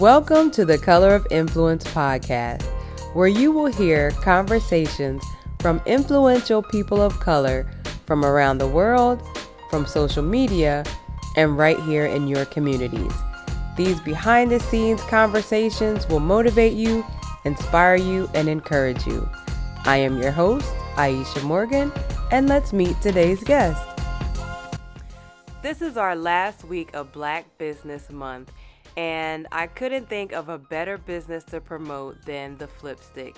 Welcome to the Color of Influence podcast, where you will hear conversations from influential people of color from around the world, from social media, and right here in your communities. These behind the scenes conversations will motivate you, inspire you, and encourage you. I am your host, Aisha Morgan, and let's meet today's guest. This is our last week of Black Business Month, and I couldn't think of a better business to promote than the Flipstik.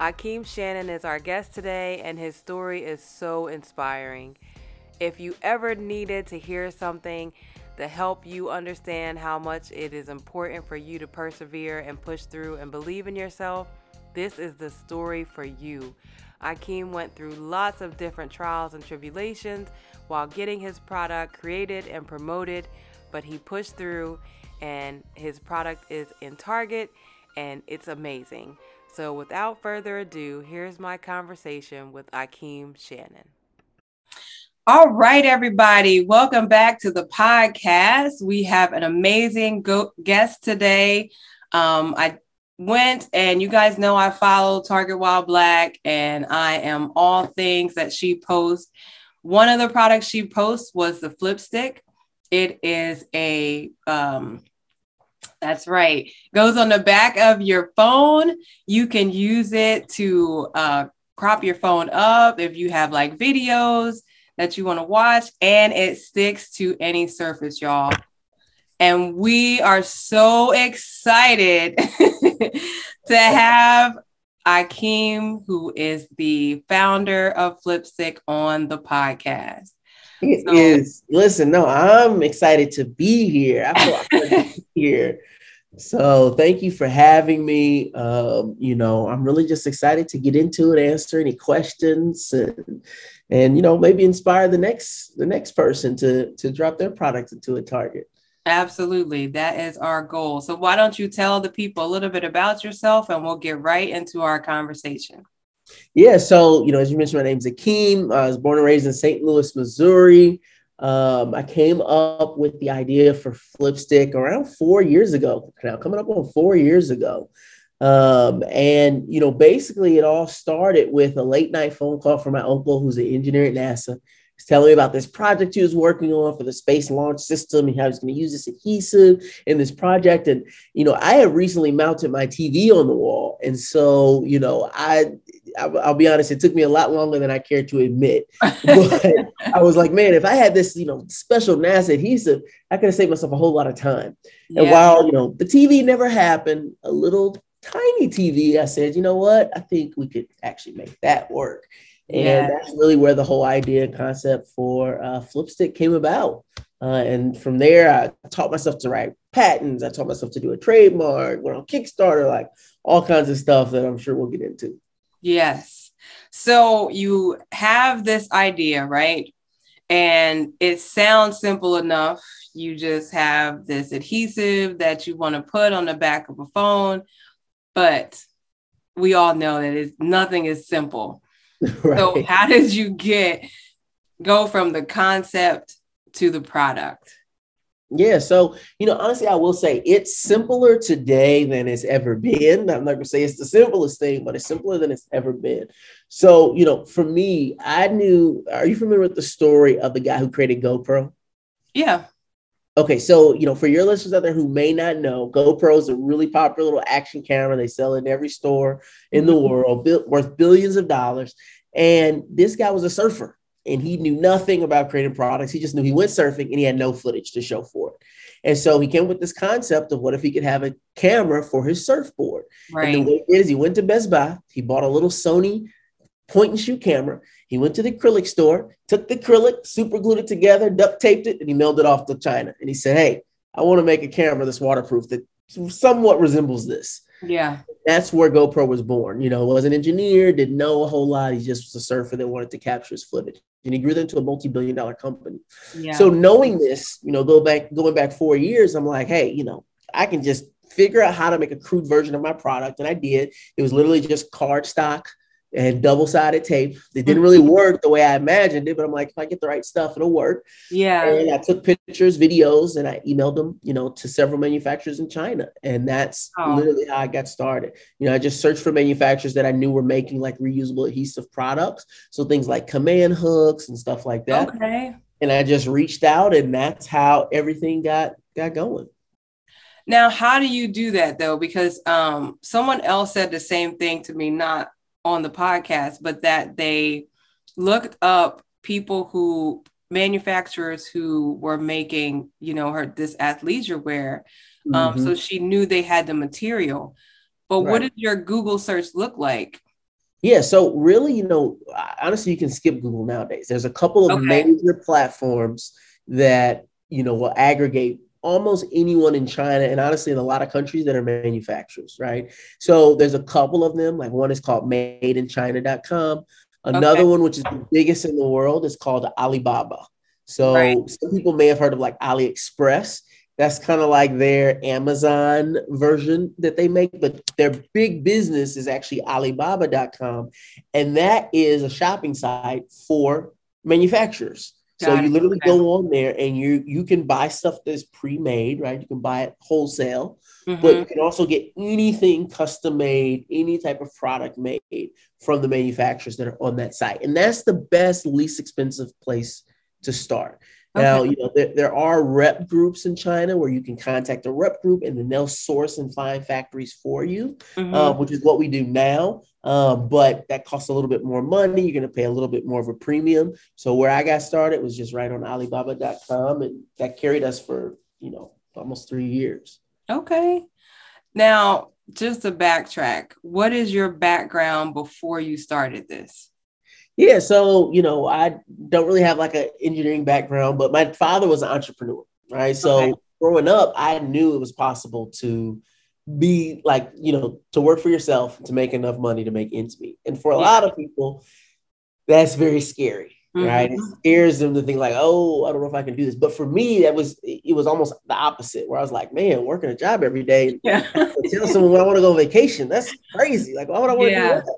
Akeem Shannon is our guest today, and his story is so inspiring. If you ever needed to hear something to help you understand how much it is important for you to persevere and push through and believe in yourself, this is the story for you. Akeem went through lots of different trials and tribulations while getting his product created and promoted, but he pushed through and his product is in Target and it's amazing. So, without further ado, here's my conversation with Akeem Shannon. All right, everybody, welcome back to the podcast. We have an amazing go- guest today. Um, I went and you guys know I follow Target While Black and I am all things that she posts. One of the products she posts was the Flipstik. It is a um, that's right. Goes on the back of your phone. You can use it to uh, crop your phone up if you have like videos that you want to watch, and it sticks to any surface, y'all. And we are so excited to have Akeem, who is the founder of Flipstik, on the podcast. It so, is. Listen, no, I'm excited to be here. I feel here. So thank you for having me. Um, you know, I'm really just excited to get into it, answer any questions, and and you know maybe inspire the next the next person to to drop their product into a target. Absolutely, that is our goal. So why don't you tell the people a little bit about yourself, and we'll get right into our conversation. Yeah, so you know, as you mentioned, my name's Akeem. I was born and raised in St. Louis, Missouri. Um, I came up with the idea for Flipstik around four years ago. Now, coming up on four years ago. Um, and you know, basically, it all started with a late night phone call from my uncle, who's an engineer at NASA. He's telling me about this project he was working on for the space launch system and how he's going to use this adhesive in this project. And you know, I had recently mounted my TV on the wall, and so you know, I I'll, be honest, it took me a lot longer than I care to admit. But I was like, man, if I had this, you know, special NASA adhesive, I could have saved myself a whole lot of time. Yeah. And while, you know, the TV never happened, a little tiny TV, I said, you know what? I think we could actually make that work. And yeah. that's really where the whole idea and concept for uh, Flipstik came about. Uh, and from there, I taught myself to write patents. I taught myself to do a trademark, went on Kickstarter, like all kinds of stuff that I'm sure we'll get into. Yes. So you have this idea, right? And it sounds simple enough. You just have this adhesive that you want to put on the back of a phone, but we all know that it's, nothing is simple. Right. So how did you get go from the concept to the product? Yeah, so you know, honestly, I will say it's simpler today than it's ever been. I'm not gonna say it's the simplest thing, but it's simpler than it's ever been. So, you know, for me, I knew. Are you familiar with the story of the guy who created GoPro? Yeah. Okay, so you know, for your listeners out there who may not know, GoPro is a really popular little action camera. They sell in every store in the mm-hmm. world, worth billions of dollars. And this guy was a surfer and he knew nothing about creating products. He just knew he went surfing and he had no footage to show for it. And so he came with this concept of what if he could have a camera for his surfboard. Right. And the way he did is he went to Best Buy, he bought a little Sony point and shoot camera. He went to the acrylic store, took the acrylic, super glued it together, duct taped it, and he mailed it off to China. And he said, Hey, I want to make a camera that's waterproof that somewhat resembles this. Yeah. That's where GoPro was born. You know, was an engineer, didn't know a whole lot. He just was a surfer that wanted to capture his footage. And he grew them into a multi-billion dollar company. Yeah. So knowing this, you know, go back going back four years, I'm like, hey, you know, I can just figure out how to make a crude version of my product. And I did. It was literally just cardstock, and double sided tape. It didn't really work the way I imagined it, but I'm like, if I get the right stuff, it'll work. Yeah. And I took pictures, videos, and I emailed them, you know, to several manufacturers in China. And that's oh. literally how I got started. You know, I just searched for manufacturers that I knew were making like reusable adhesive products. So things like command hooks and stuff like that. Okay. And I just reached out and that's how everything got got going. Now, how do you do that though? Because um, someone else said the same thing to me, not on the podcast, but that they looked up people who manufacturers who were making, you know, her this athleisure wear. Um, mm-hmm. So she knew they had the material. But right. what did your Google search look like? Yeah, so really, you know, honestly, you can skip Google nowadays. There's a couple of okay. major platforms that you know will aggregate almost anyone in China and honestly in a lot of countries that are manufacturers, right? So there's a couple of them. Like one is called madeinchina.com. Another okay. one, which is the biggest in the world, is called Alibaba. So right. some people may have heard of like AliExpress. That's kind of like their Amazon version that they make, but their big business is actually Alibaba.com. And that is a shopping site for manufacturers. So you literally okay. go on there and you you can buy stuff that's pre-made, right? You can buy it wholesale, mm-hmm. but you can also get anything custom made, any type of product made from the manufacturers that are on that site. And that's the best, least expensive place to start. Okay. Now, you know, there, there are rep groups in China where you can contact a rep group and then they'll source and find factories for you, mm-hmm. uh, which is what we do now. Um, but that costs a little bit more money. You're going to pay a little bit more of a premium. So where I got started was just right on Alibaba.com, and that carried us for you know almost three years. Okay. Now, just to backtrack, what is your background before you started this? Yeah, so you know, I don't really have like an engineering background, but my father was an entrepreneur, right? So okay. growing up, I knew it was possible to be like, you know, to work for yourself to make enough money to make ends meet. And for a yeah. lot of people, that's very scary, mm-hmm. right? It scares them to think like, oh, I don't know if I can do this. But for me, that was it was almost the opposite, where I was like, man, working a job every day, yeah. tell someone I want to go on vacation. That's crazy. Like, why would I want to yeah. do that?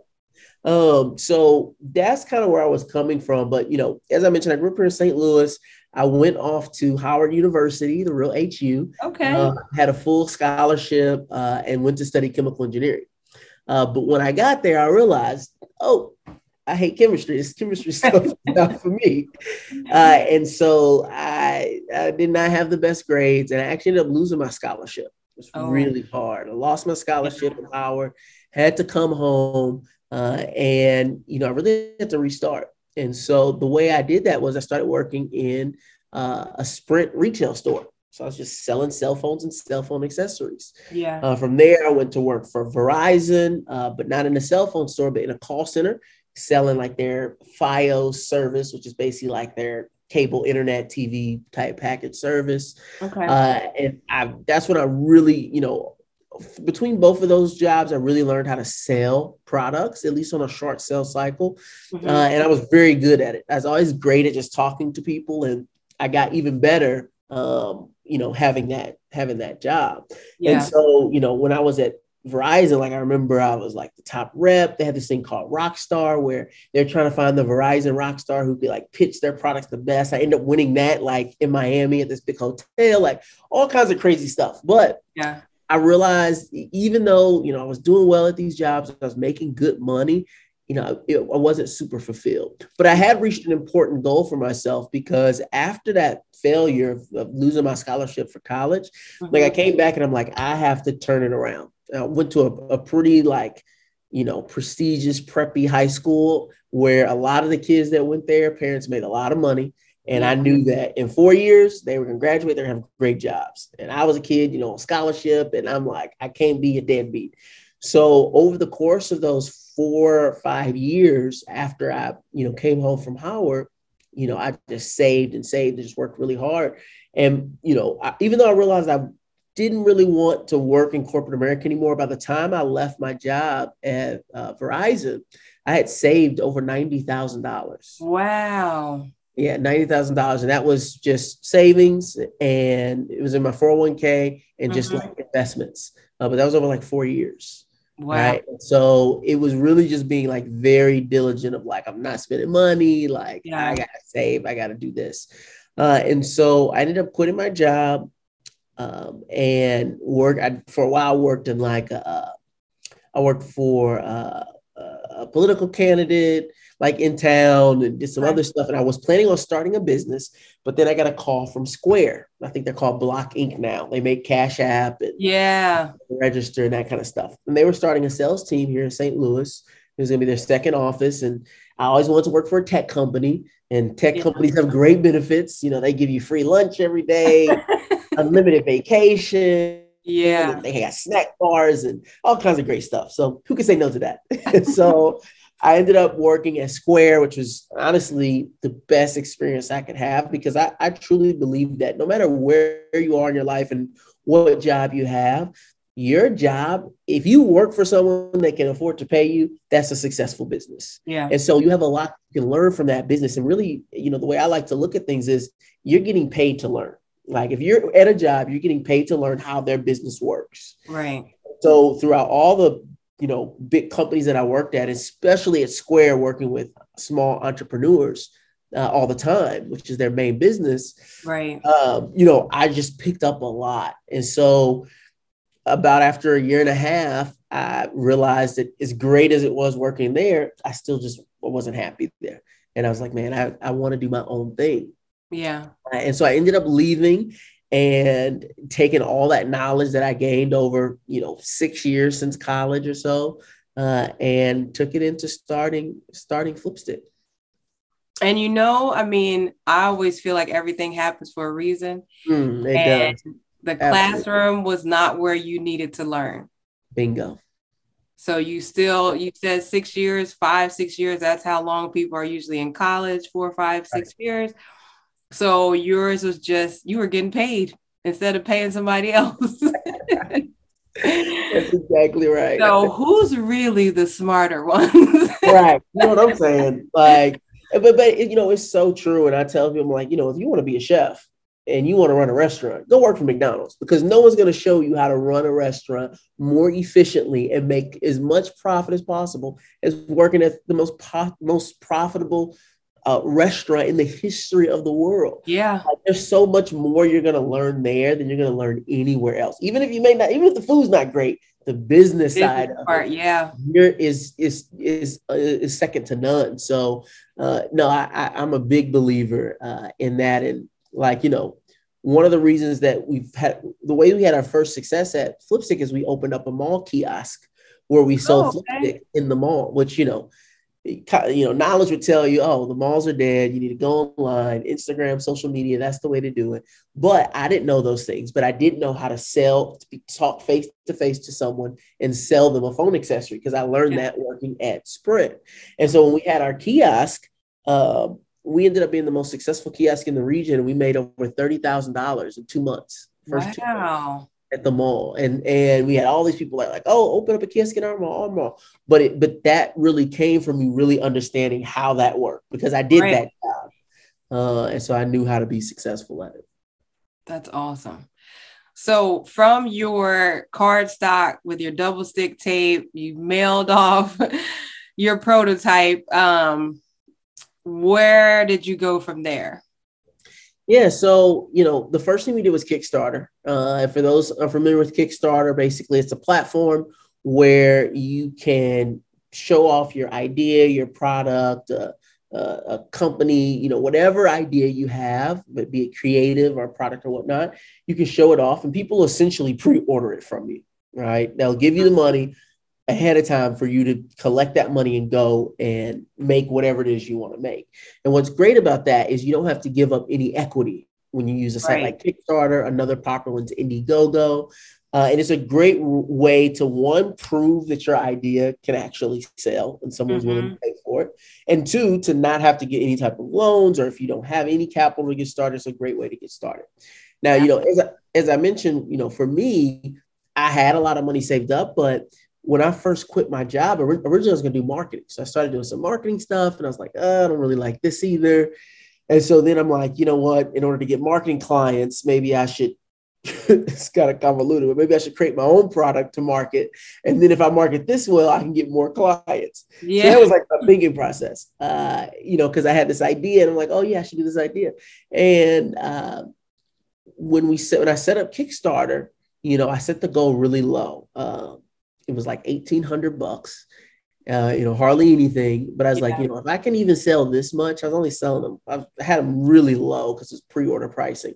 Um, so that's kind of where I was coming from. But you know, as I mentioned, I grew up here in St. Louis. I went off to Howard University, the real HU. Okay. Uh, had a full scholarship uh, and went to study chemical engineering. Uh, but when I got there, I realized, oh, I hate chemistry. This chemistry stuff is not for me. Uh, and so I, I, did not have the best grades, and I actually ended up losing my scholarship. It was oh. really hard. I lost my scholarship at Howard, had to come home. Uh, and you know, I really had to restart. And so the way I did that was I started working in uh, a Sprint retail store. So I was just selling cell phones and cell phone accessories. Yeah. Uh, from there, I went to work for Verizon, uh, but not in a cell phone store, but in a call center, selling like their FiOS service, which is basically like their cable internet TV type package service. Okay. Uh, and I, that's when I really, you know, between both of those jobs, I really learned how to sell products, at least on a short sales cycle. Mm-hmm. Uh, and I was very good at it. I was always great at just talking to people, and I got even better, um, you know, having that having that job. Yeah. And so, you know, when I was at Verizon, like I remember I was like the top rep. They had this thing called Rockstar where they're trying to find the Verizon Rockstar who could like pitch their products the best. I ended up winning that like in Miami at this big hotel, like all kinds of crazy stuff. But yeah, I realized even though, you know, I was doing well at these jobs, I was making good money, you know, it, I wasn't super fulfilled. But I had reached an important goal for myself because after that failure of, of losing my scholarship for college, mm-hmm. like I came back and I'm like, I have to turn it around. I went to a, a pretty like, you know, prestigious preppy high school where a lot of the kids that went there, parents made a lot of money. And I knew that in four years they were gonna graduate, they're gonna have great jobs. And I was a kid, you know, on scholarship, and I'm like, I can't be a deadbeat. So over the course of those four or five years after I, you know, came home from Howard, you know, I just saved and saved and just worked really hard. And you know, I, even though I realized I didn't really want to work in corporate America anymore, by the time I left my job at uh, Verizon, I had saved over ninety thousand dollars. Wow. Yeah, ninety thousand dollars, and that was just savings, and it was in my four hundred one k and just mm-hmm. like investments. Uh, but that was over like four years. Wow. Right. So it was really just being like very diligent of like, I'm not spending money. Like yeah. I gotta save, I gotta do this. Uh, and so I ended up quitting my job um, and work. I, for a while, worked in like a, I worked for uh, a political candidate like in town and did some other stuff. And I was planning on starting a business, but then I got a call from Square. I think they're called Block Inc. now. They make Cash App and yeah, register and that kind of stuff. And they were starting a sales team here in St. Louis. It was going to be their second office. And I always wanted to work for a tech company. And tech yeah. companies have great benefits. You know, they give you free lunch every day, unlimited vacation. Yeah. They have snack bars and all kinds of great stuff. So who can say no to that? so I ended up working at Square, which was honestly the best experience I could have because I, I truly believe that no matter where you are in your life and what job you have, your job, if you work for someone that can afford to pay you, that's a successful business. Yeah. And so you have a lot you can learn from that business. And really, you know, the way I like to look at things is you're getting paid to learn. Like if you're at a job, you're getting paid to learn how their business works. Right. So throughout all the you know big companies that I worked at, especially at Square, working with small entrepreneurs uh, all the time, which is their main business. Right. Um, you know, I just picked up a lot, and so about after a year and a half, I realized that as great as it was working there, I still just wasn't happy there. And I was like, man, I, I want to do my own thing. Yeah. And so I ended up leaving and taking all that knowledge that I gained over, you know, six years since college or so, uh, and took it into starting starting Flipstik. And you know, I mean, I always feel like everything happens for a reason. Mm, it and does. The classroom was not where you needed to learn. Bingo. So you still you said six years, five, six years. That's how long people are usually in college, four, five, six right. years. So yours was just you were getting paid instead of paying somebody else. That's exactly right. So who's really the smarter one? right. You know what I'm saying? Like, but but you know, it's so true. And I tell people like, you know, if you want to be a chef and you want to run a restaurant, go work for McDonald's because no one's going to show you how to run a restaurant more efficiently and make as much profit as possible as working at the most po- most profitable uh, restaurant in the history of the world. Yeah. Like, there's so much more you're going to learn there than you're going to learn anywhere else. Even if you may not, even if the food's not great, the business, business side part, it, yeah, is is is uh, is second to none. So, uh, no, I, I am a big believer uh, in that, and like you know, one of the reasons that we've had the way we had our first success at Flipstik is we opened up a mall kiosk where we sold oh, okay. Flipstik in the mall, which you know you know, knowledge would tell you, oh, the malls are dead. You need to go online, Instagram, social media. That's the way to do it. But I didn't know those things. But I didn't know how to sell, to be, talk face to face to someone and sell them a phone accessory because I learned yeah. that working at Sprint. And so when we had our kiosk, uh, we ended up being the most successful kiosk in the region, we made over thirty thousand dollars in two months. First wow at the mall, and and we had all these people like, like oh, open up a kiosk in our mall, our mall. But it, but that really came from me really understanding how that worked because I did right. that job, uh, and so I knew how to be successful at it. That's awesome. So from your card stock with your double stick tape, you mailed off your prototype. Um, where did you go from there? Yeah, so you know, the first thing we did was Kickstarter. Uh, for those familiar with Kickstarter, basically it's a platform where you can show off your idea, your product, uh, uh, a company, you know, whatever idea you have, but be it creative or product or whatnot, you can show it off, and people essentially pre-order it from you. Right? They'll give you the money ahead of time for you to collect that money and go and make whatever it is you want to make. And what's great about that is you don't have to give up any equity when you use a site right. like Kickstarter. Another popular one's Indiegogo. Uh, and it's a great way to one prove that your idea can actually sell and someone's mm-hmm. willing to pay for it, and two to not have to get any type of loans or if you don't have any capital to get started, it's a great way to get started. Now, yeah. you know, as I, as I mentioned, you know, for me, I had a lot of money saved up, but when I first quit my job, originally I was going to do marketing. So I started doing some marketing stuff and I was like, oh, I don't really like this either. And so then I'm like, you know what? In order to get marketing clients, maybe I should it's kind of convoluted, but maybe I should create my own product to market. And then if I market this well, I can get more clients. Yeah. So that was like a thinking process, uh, you know, because I had this idea and I'm like, oh yeah, I should do this idea. And uh, when we set, when I set up Kickstarter, you know, I set the goal really low. Uh, it was like 1800 bucks. Uh, you know, hardly anything. But I was yeah. like, you know, if I can even sell this much, I was only selling them. I've had them really low because it's pre-order pricing.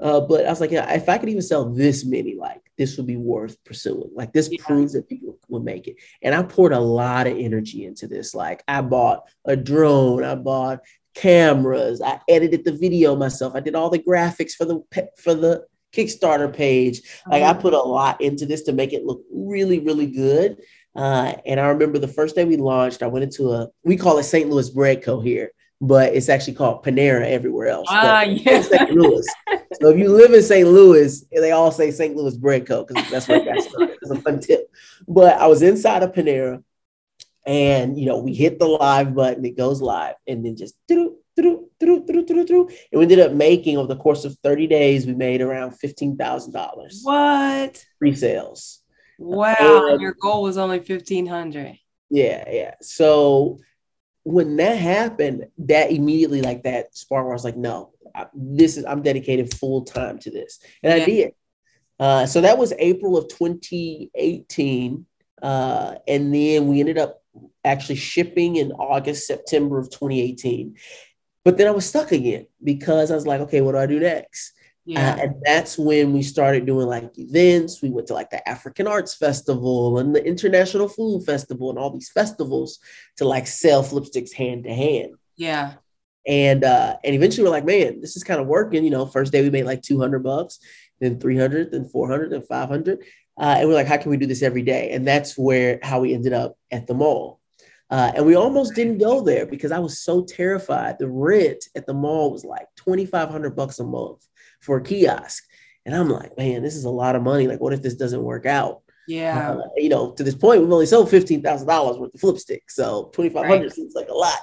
Uh, but I was like, yeah, if I could even sell this many, like this would be worth pursuing. Like this yeah. proves that people will make it. And I poured a lot of energy into this. Like I bought a drone, I bought cameras, I edited the video myself, I did all the graphics for the for the Kickstarter page. Like I uh-huh. put a lot into this to make it look really, really good. Uh, and I remember the first day we launched, I went into a we call it St. Louis Bread Co. here but it's actually called Panera everywhere else. Ah, yeah. St. Louis. so if you live in St. Louis, they all say St. Louis Bread Co. because that's where it got started. It's a fun tip. But I was inside of Panera, and you know we hit the live button, it goes live, and then just and we ended up making over the course of 30 days, we made around fifteen thousand dollars. What? Pre-sales. Wow, and, your goal was only fifteen hundred. Yeah, yeah. So when that happened, that immediately like that spark where I was like, no, this is I'm dedicated full time to this, and yeah. I did. Uh, so that was April of 2018, uh, and then we ended up actually shipping in August, September of 2018. But then I was stuck again because I was like, okay, what do I do next? Yeah. Uh, and that's when we started doing like events. We went to like the African Arts Festival and the International Food Festival and all these festivals to like sell Flipstiks hand to hand. Yeah. And uh, and eventually we're like, man, this is kind of working. You know, first day we made like 200 bucks, then 300, then 400, then 500. Uh, and we're like, how can we do this every day? And that's where how we ended up at the mall. Uh, and we almost didn't go there because I was so terrified. The rent at the mall was like 2,500 bucks a month for a kiosk. And I'm like, man, this is a lot of money. Like, what if this doesn't work out? Yeah. Uh, you know, to this point, we've only sold $15,000 worth of Flipstik. So 2,500 right. seems like a lot.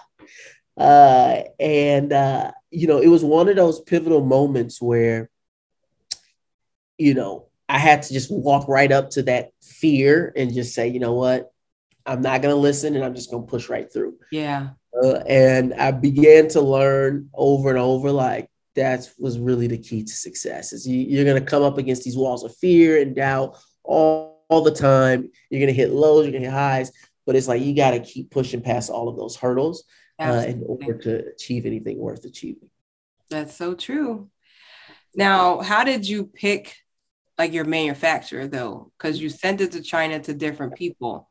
Uh, and, uh, you know, it was one of those pivotal moments where, you know, I had to just walk right up to that fear and just say, you know what? I'm not going to listen and I'm just going to push right through. Yeah. Uh, and I began to learn over and over like, that was really the key to success is you, are going to come up against these walls of fear and doubt all, all the time. You're going to hit lows you're going to hit highs but it's like you got to keep pushing past all of those hurdles uh, in order to achieve anything worth achieving. That's so true. Now how did you pick like your manufacturer though? Because you sent it to china to different people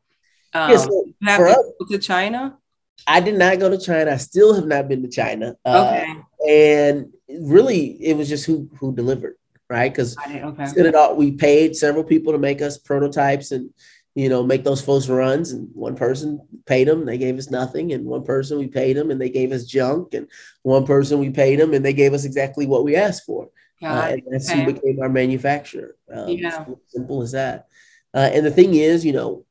um, yeah, so have to us, to china I did not go to China. I still have not been to China. Uh, okay. And really, it was just who who delivered, right? Because okay. we paid several people to make us prototypes and you know make those first runs. And one person paid them, they gave us nothing. And one person we paid them, and they gave us junk. And one person we paid them, and they gave us exactly what we asked for. Uh, and that's okay. who became our manufacturer. Um, yeah. Simple as that. Uh, and the thing is, you know,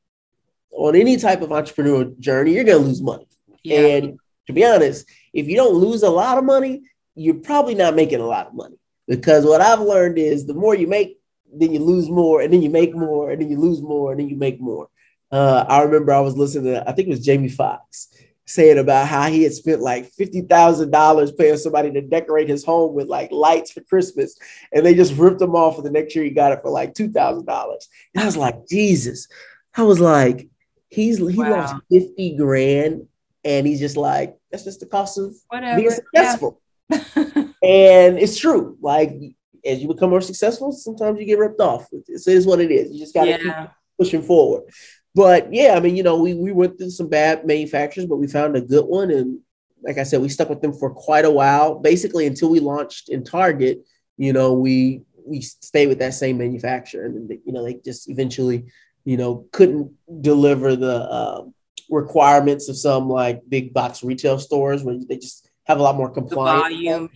on any type of entrepreneurial journey, you're going to lose money. Yeah. And to be honest, if you don't lose a lot of money, you're probably not making a lot of money. Because what I've learned is the more you make, then you lose more, and then you make more, and then you lose more, and then you make more. Uh, I remember I was listening to, I think it was Jamie Foxx saying about how he had spent like $50,000 paying somebody to decorate his home with like lights for Christmas. And they just ripped him off. And the next year he got it for like $2,000. And I was like, Jesus. I was like, he's he wow. lost 50 grand and he's just like, that's just the cost of Whatever. being successful. Yeah. and it's true. Like as you become more successful, sometimes you get ripped off. It is what it is. You just gotta yeah. keep pushing forward. But yeah, I mean, you know, we we went through some bad manufacturers, but we found a good one. And like I said, we stuck with them for quite a while, basically until we launched in Target. You know, we we stayed with that same manufacturer, and then you know they just eventually, you know, couldn't deliver the um, requirements of some like big box retail stores where they just have a lot more compliance. volume.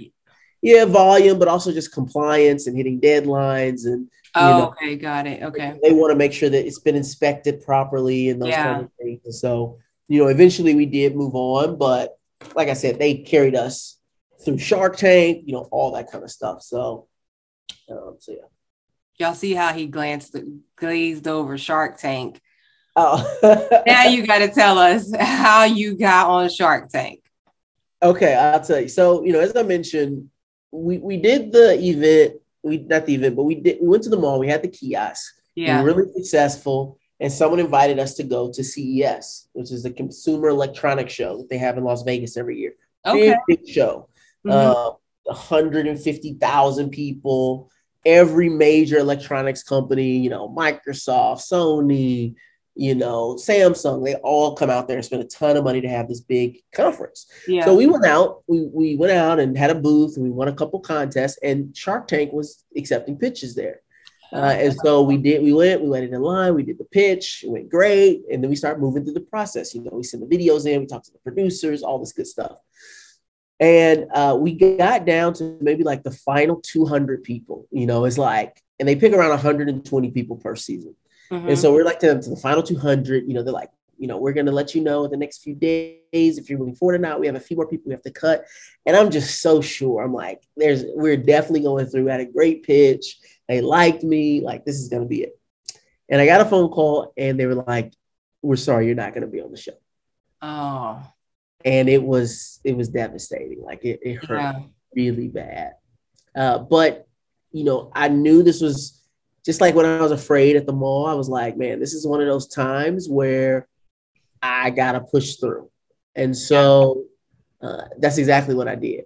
Yeah, volume, but also just compliance and hitting deadlines and oh, know, okay, got it. Okay. They want to make sure that it's been inspected properly and those yeah. kind of things. And so, you know, eventually we did move on, but like I said, they carried us through Shark Tank, you know, all that kind of stuff. So, um, so yeah. Y'all see how he glanced glazed over Shark Tank. Oh. now you got to tell us how you got on Shark Tank. Okay, I'll tell you. So, you know, as I mentioned, we we did the event, we not the event, but we did we went to the mall, we had the kiosk. Yeah. We were really successful. And someone invited us to go to CES, which is the Consumer Electronics Show that they have in Las Vegas every year. Okay. Big, big show. Mhm. Uh, 150,000 people, every major electronics company, you know, Microsoft, Sony, you know, Samsung, they all come out there and spend a ton of money to have this big conference. yeah. So we went out, we, we went out and had a booth and we won a couple contests and Shark Tank was accepting pitches there. Uh, and so we did, we went, we waited in line, we did the pitch, it went great. And then we start moving through the process. You know, we send the videos in, we talk to the producers, all this good stuff. And uh, we got down to maybe like the final 200 people, you know, it's like, and they pick around 120 people per season. Mhm. And so we're like to to the final 200, you know, they're like, you know, we're going to let you know in the next few days if you're moving forward or not. We have a few more people we have to cut. And I'm just so sure. I'm like, there's, we're definitely going through, had a great pitch. They liked me. Like, this is going to be it. And I got a phone call and they were like, we're sorry, you're not going to be on the show. oh, And it was, it was devastating. Like it, it hurt yeah. really bad. Uh, but you know, I knew this was just like when I was afraid at the mall. I was like, man, this is one of those times where I gotta push through, and so uh, that's exactly what I did.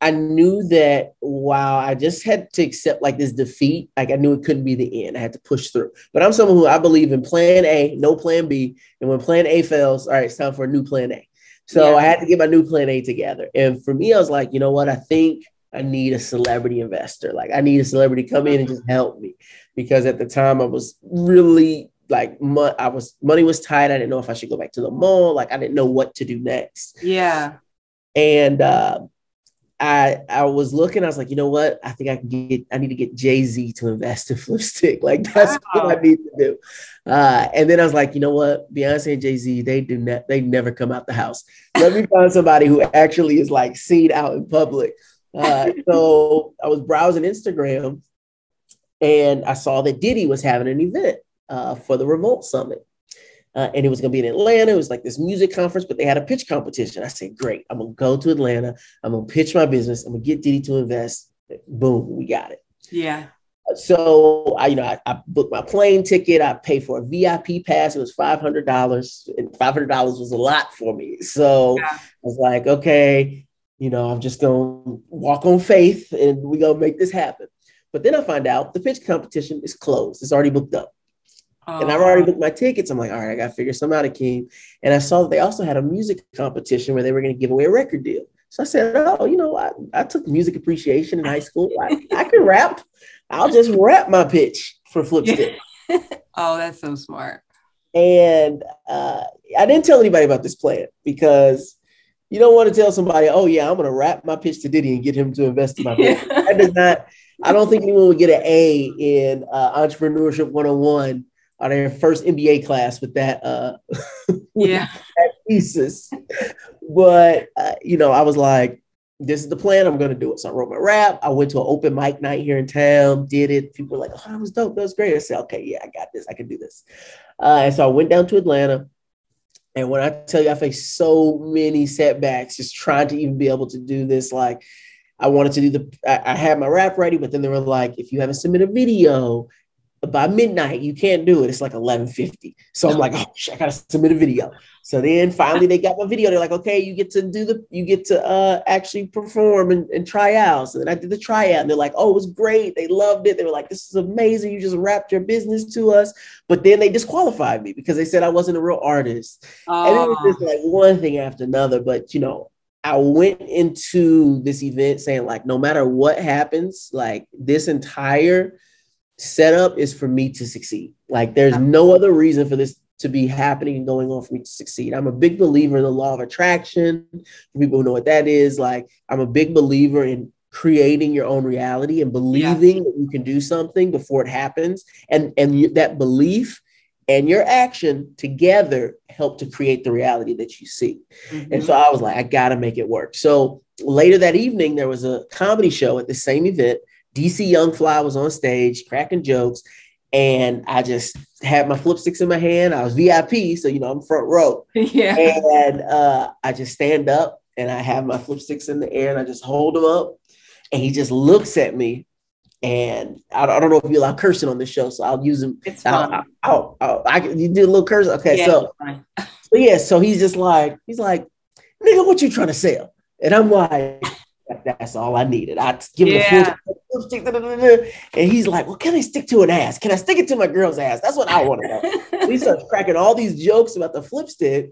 I knew that while I just had to accept like this defeat, like I knew it couldn't be the end. I had to push through. But I'm someone who I believe in plan A, no plan B. And when plan A fails, all right, it's time for a new plan A. So Yeah. I had to get my new plan A together. And for me, I was like, you know what? I think I need a celebrity investor. Like I need a celebrity come in and just help me. Because at the time I was really like mo- I was money was tight. I didn't know if I should go back to the mall. Like I didn't know what to do next. Yeah. And uh I I was looking, I was like, you know what? I think I can get I need to get Jay-Z to invest in Flipstik. Like that's what I need to do. Uh and then I was like, you know what? Beyonce and Jay-Z, they do not they never come out the house. Let me find somebody who actually is like seen out in public. Uh so I was browsing Instagram and I saw that Diddy was having an event uh, for the Revolt Summit. Uh, and it was going to be in Atlanta. It was like this music conference, but they had a pitch competition. I said, Great, I'm going to go to Atlanta. I'm going to pitch my business. I'm going to get Diddy to invest. Boom, we got it. Yeah. So I, you know, I, I booked my plane ticket. I paid for a VIP pass. It was five hundred dollars, and five hundred dollars was a lot for me. So Yeah. I was like, okay, you know, I'm just gonna walk on faith, and we're gonna make this happen. But then I find out the pitch competition is closed. It's already booked up, and I've already booked my tickets. I'm like, all right, I gotta figure something out, Akeem. And I saw that they also had a music competition where they were gonna give away a record deal. So I said, oh, you know, I, I took music appreciation in high school. I, I can rap. I'll just rap my pitch for Flipstik. Oh, that's so smart. And uh, I didn't tell anybody about this plan because you don't want to tell somebody, oh, yeah, I'm going to rap my pitch to Diddy and get him to invest in my business. That does not, I don't think anyone would get an A in uh, Entrepreneurship 101 on their first MBA class with that, uh, with Yeah. that thesis. But, uh, you know, I was like, this is the plan. I'm going to do it. So I wrote my rap. I went to an open mic night here in town, did it. People were like, oh, that was dope. That was great. I said, okay, yeah, I got this. I can do this. Uh, and so I went down to Atlanta. And when I tell you, I faced so many setbacks just trying to even be able to do this. Like, I wanted to do the, I, I had my rap ready, but then they were like, if you haven't submitted a video by midnight, you can't do it. It's like 1150. So I'm like, oh, shit, I got to submit a video. So then finally they got my video. They're like, okay, you get to do the, you get to uh, actually perform and, and try out. So then I did the tryout and they're like, oh, it was great. They loved it. They were like, this is amazing. You just rapped your business to us. But then they disqualified me because they said I wasn't a real artist. And it was just like one thing after another. But you know, I went into this event saying, like, no matter what happens, like this entire setup is for me to succeed. Like, there's no other reason for this to be happening and going on for me to succeed. I'm a big believer in the law of attraction. People who know what that is, like, I'm a big believer in creating your own reality and believing that you can do something before it happens. And and that belief and your action together help to create the reality that you see. mhm. And so I was like, I got to make it work. So later that evening, there was a comedy show at the same event. DC Young Fly was on stage cracking jokes, and I just had my Flipstiks in my hand. I was VIP, so you know I'm front row. Yeah. And uh, I just stand up and I have my Flipstiks in the air and I just hold them up, and he just looks at me. And I, I don't know if you allow cursing on this show, so I'll use them. It's fine. I'll, I can- you do a little curse. Okay, Yeah, so so yeah, so he's just like, he's like, nigga, what you trying to sell? And I'm like, "That- that's all I needed. I give him Yeah. a full and he's like, well, can I stick to an ass? Can I stick it to my girl's ass? That's what I want to know. he starts cracking all these jokes about the Flipstik.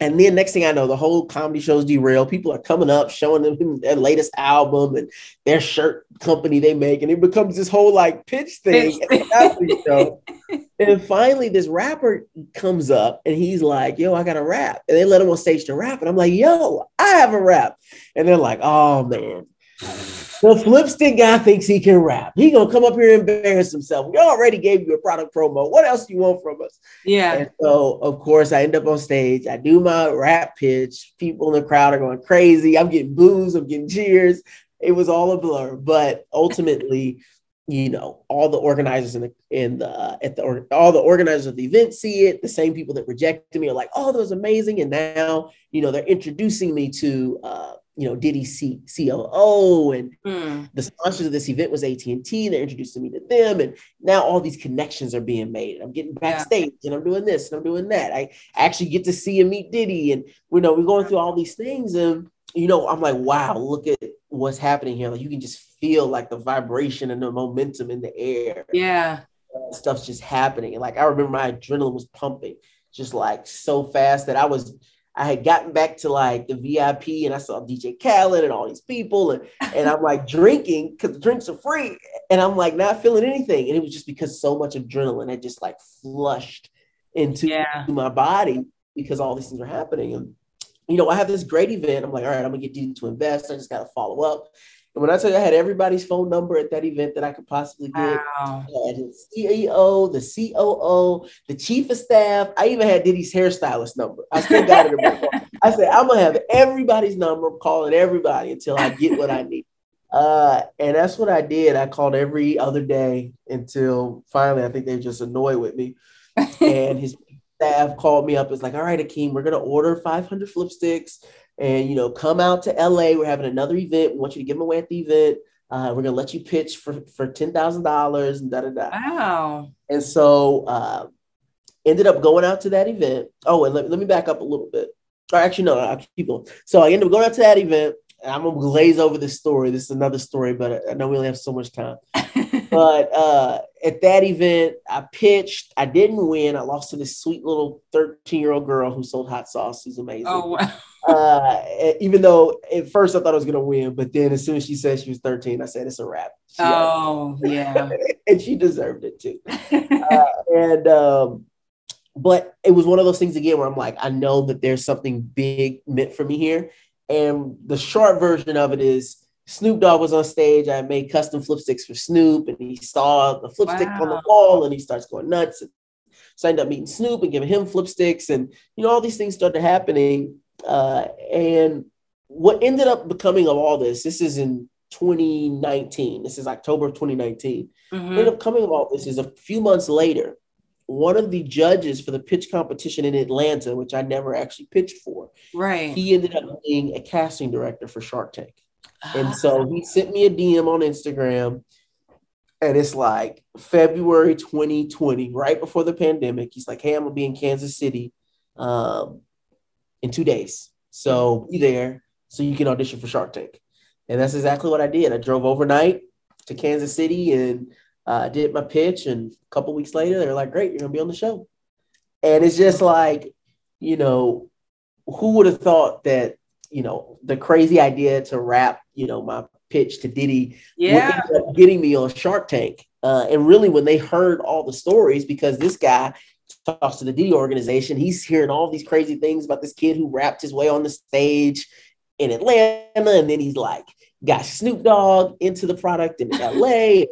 And then next thing I know, the whole comedy show's derailed. People are coming up, showing them their latest album and their shirt company they make, and it becomes this whole like pitch thing. Pitch at the comedy show. And finally, this rapper comes up and he's like, Yo, I got a rap. And they let him on stage to rap. And I'm like, Yo, I have a rap. And they're like, Oh, man. The Flipstik guy thinks he can rap. He gonna come up here and embarrass himself. We already gave you a product promo. What else do you want from us? Yeah. And so, of course, I end up on stage. I do my rap pitch. People in the crowd are going crazy. I'm getting boos. I'm getting cheers. It was all a blur. But ultimately, you know, all the organizers in the in the at the or, all the organizers of the event see it. The same people that rejected me are like, "Oh, that was amazing!" And now, you know, they're introducing me to, uh, you know, Diddy C- COO and Mm. the sponsors of this event was AT&T. They're introducing me to them. And now all these connections are being made. I'm getting backstage and I'm doing this and I'm doing that. I actually get to see and meet Diddy. And, you know, we're going through all these things. And, you know, I'm like, wow, look at what's happening here. Like you can just feel like the vibration and the momentum in the air. Yeah. Stuff's just happening. And like, I remember my adrenaline was pumping just like so fast that I was, I had gotten back to like the VIP and I saw DJ Khaled and all these people and, and I'm like drinking because the drinks are free and I'm like not feeling anything. And it was just because so much adrenaline had just like flushed into Yeah. my body because all these things were happening. And, you know, I have this great event. I'm like, all right, I'm gonna get Diddy to invest. I just got to follow up. And when I tell you I had everybody's phone number at that event that I could possibly get, Wow. I had his CEO, the COO, the chief of staff. I even had Diddy's hairstylist number. I still got it in my phone. I said, I'm gonna have everybody's number, I'm calling everybody until I get what I need. Uh, and that's what I did. I called every other day until finally I think they just annoyed with me. And his staff called me up. It's like, all right, Akeem, we're gonna order 500 Flipstiks and you know, come out to LA. We're having another event. We want you to give them away at the event. Uh, we're gonna let you pitch for for ten thousand dollars and da da da. Wow. And so uh, ended up going out to that event. Oh, and let, let me back up a little bit. Or actually, no, I'll keep going. So I ended up going out to that event. And I'm gonna glaze over this story. This is another story, but I know we only have so much time. But uh, at that event, I pitched. I didn't win. I lost to this sweet little 13 year old girl who sold hot sauce. She's amazing. oh wow. Uh, even though at first I thought I was gonna win, but then as soon as she said she was 13, I said it's a wrap. She Oh yeah. and she deserved it too. and um, but it was one of those things again where I'm like, I know that there's something big meant for me here. And the short version of it is Snoop Dogg was on stage. I made custom Flipstiks for Snoop, and he saw the Flipstik on the wall, and he starts going nuts. So I ended up meeting Snoop and giving him Flipstiks, and you know all these things started happening. Uh, and what ended up becoming of all this, this is in 2019. This is October of 2019 Mhm. ended up coming of all this is a few months later, one of the judges for the pitch competition in Atlanta, which I never actually pitched for, Right. he ended up being a casting director for Shark Tank. And so he sent me a DM on Instagram, and it's like February 2020, right before the pandemic. He's like, Hey, I'm gonna be in Kansas City um, in two days. So be there so you can audition for Shark Tank. And that's exactly what I did. I drove overnight to Kansas City and uh, did my pitch. And a couple weeks later, they're like, Great, you're gonna be on the show. And it's just like, you know, who would have thought that, you know, the crazy idea to rap, you know, my pitch to Diddy yeah. getting me on Shark Tank. Uh, and really, when they heard all the stories, because this guy talks to the Diddy organization, he's hearing all these crazy things about this kid who rapped his way on the stage in Atlanta, and then he's like got Snoop Dogg into the product in LA.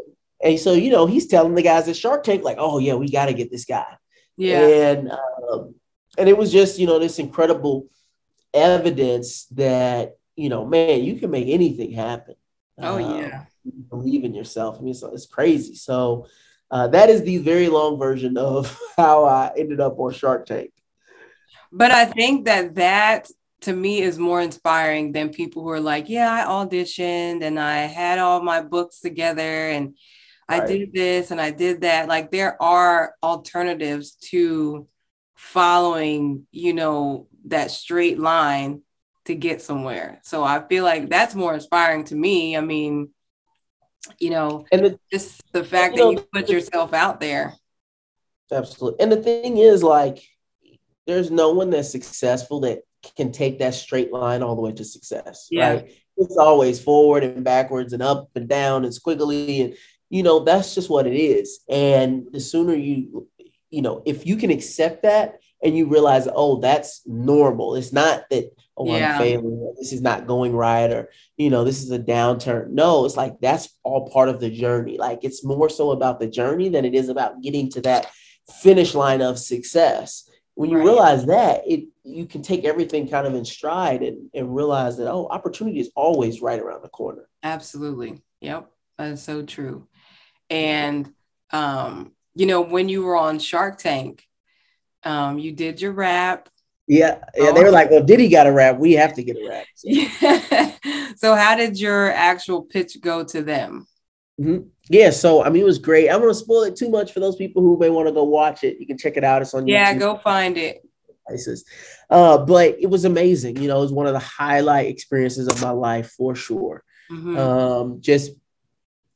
And so, you know, he's telling the guys at Shark Tank, like, oh, yeah, we got to get this guy. Yeah. And um, and it was just, you know, this incredible evidence that, you know, man, you can make anything happen. Oh Um, yeah. believe in yourself. I mean, it's, it's crazy. So uh, that is the very long version of how I ended up on Shark Tank. But I think that that to me is more inspiring than people who are like, yeah, I auditioned and I had all my books together and I right. did this and I did that. Like there are alternatives to following, you know, that straight line to get somewhere. So I feel like that's more inspiring to me. I mean, you know, and the, just the fact you that know, you put yourself out there. Absolutely. And the thing is, like, there's no one that's successful that can take that straight line all the way to success. Yeah. Right. It's always forward and backwards and up and down and squiggly. And, you know, that's just what it is. And the sooner you, you know, if you can accept that and you realize, oh, that's normal. It's not that, oh, yeah. I'm failing, this is not going right, or, you know, this is a downturn. No, it's like that's all part of the journey. Like it's more so about the journey than it is about getting to that finish line of success. When you right. realize that, it you can take everything kind of in stride and, and realize that, oh, opportunity is always right around the corner. Absolutely. Yep. That's so true. And um, you know, when you were on Shark Tank, um, you did your rap. Yeah, yeah. They were like, "Well, Diddy got a rap. We have to get a rap." So, yeah. so how did your actual pitch go to them? Mm-hmm. Yeah, so I mean, it was great. I'm gonna spoil it too much for those people who may want to go watch it. You can check it out. It's on yeah, YouTube. go find it. Places. Uh, but it was amazing. You know, it was one of the highlight experiences of my life for sure. Mm-hmm. Um, just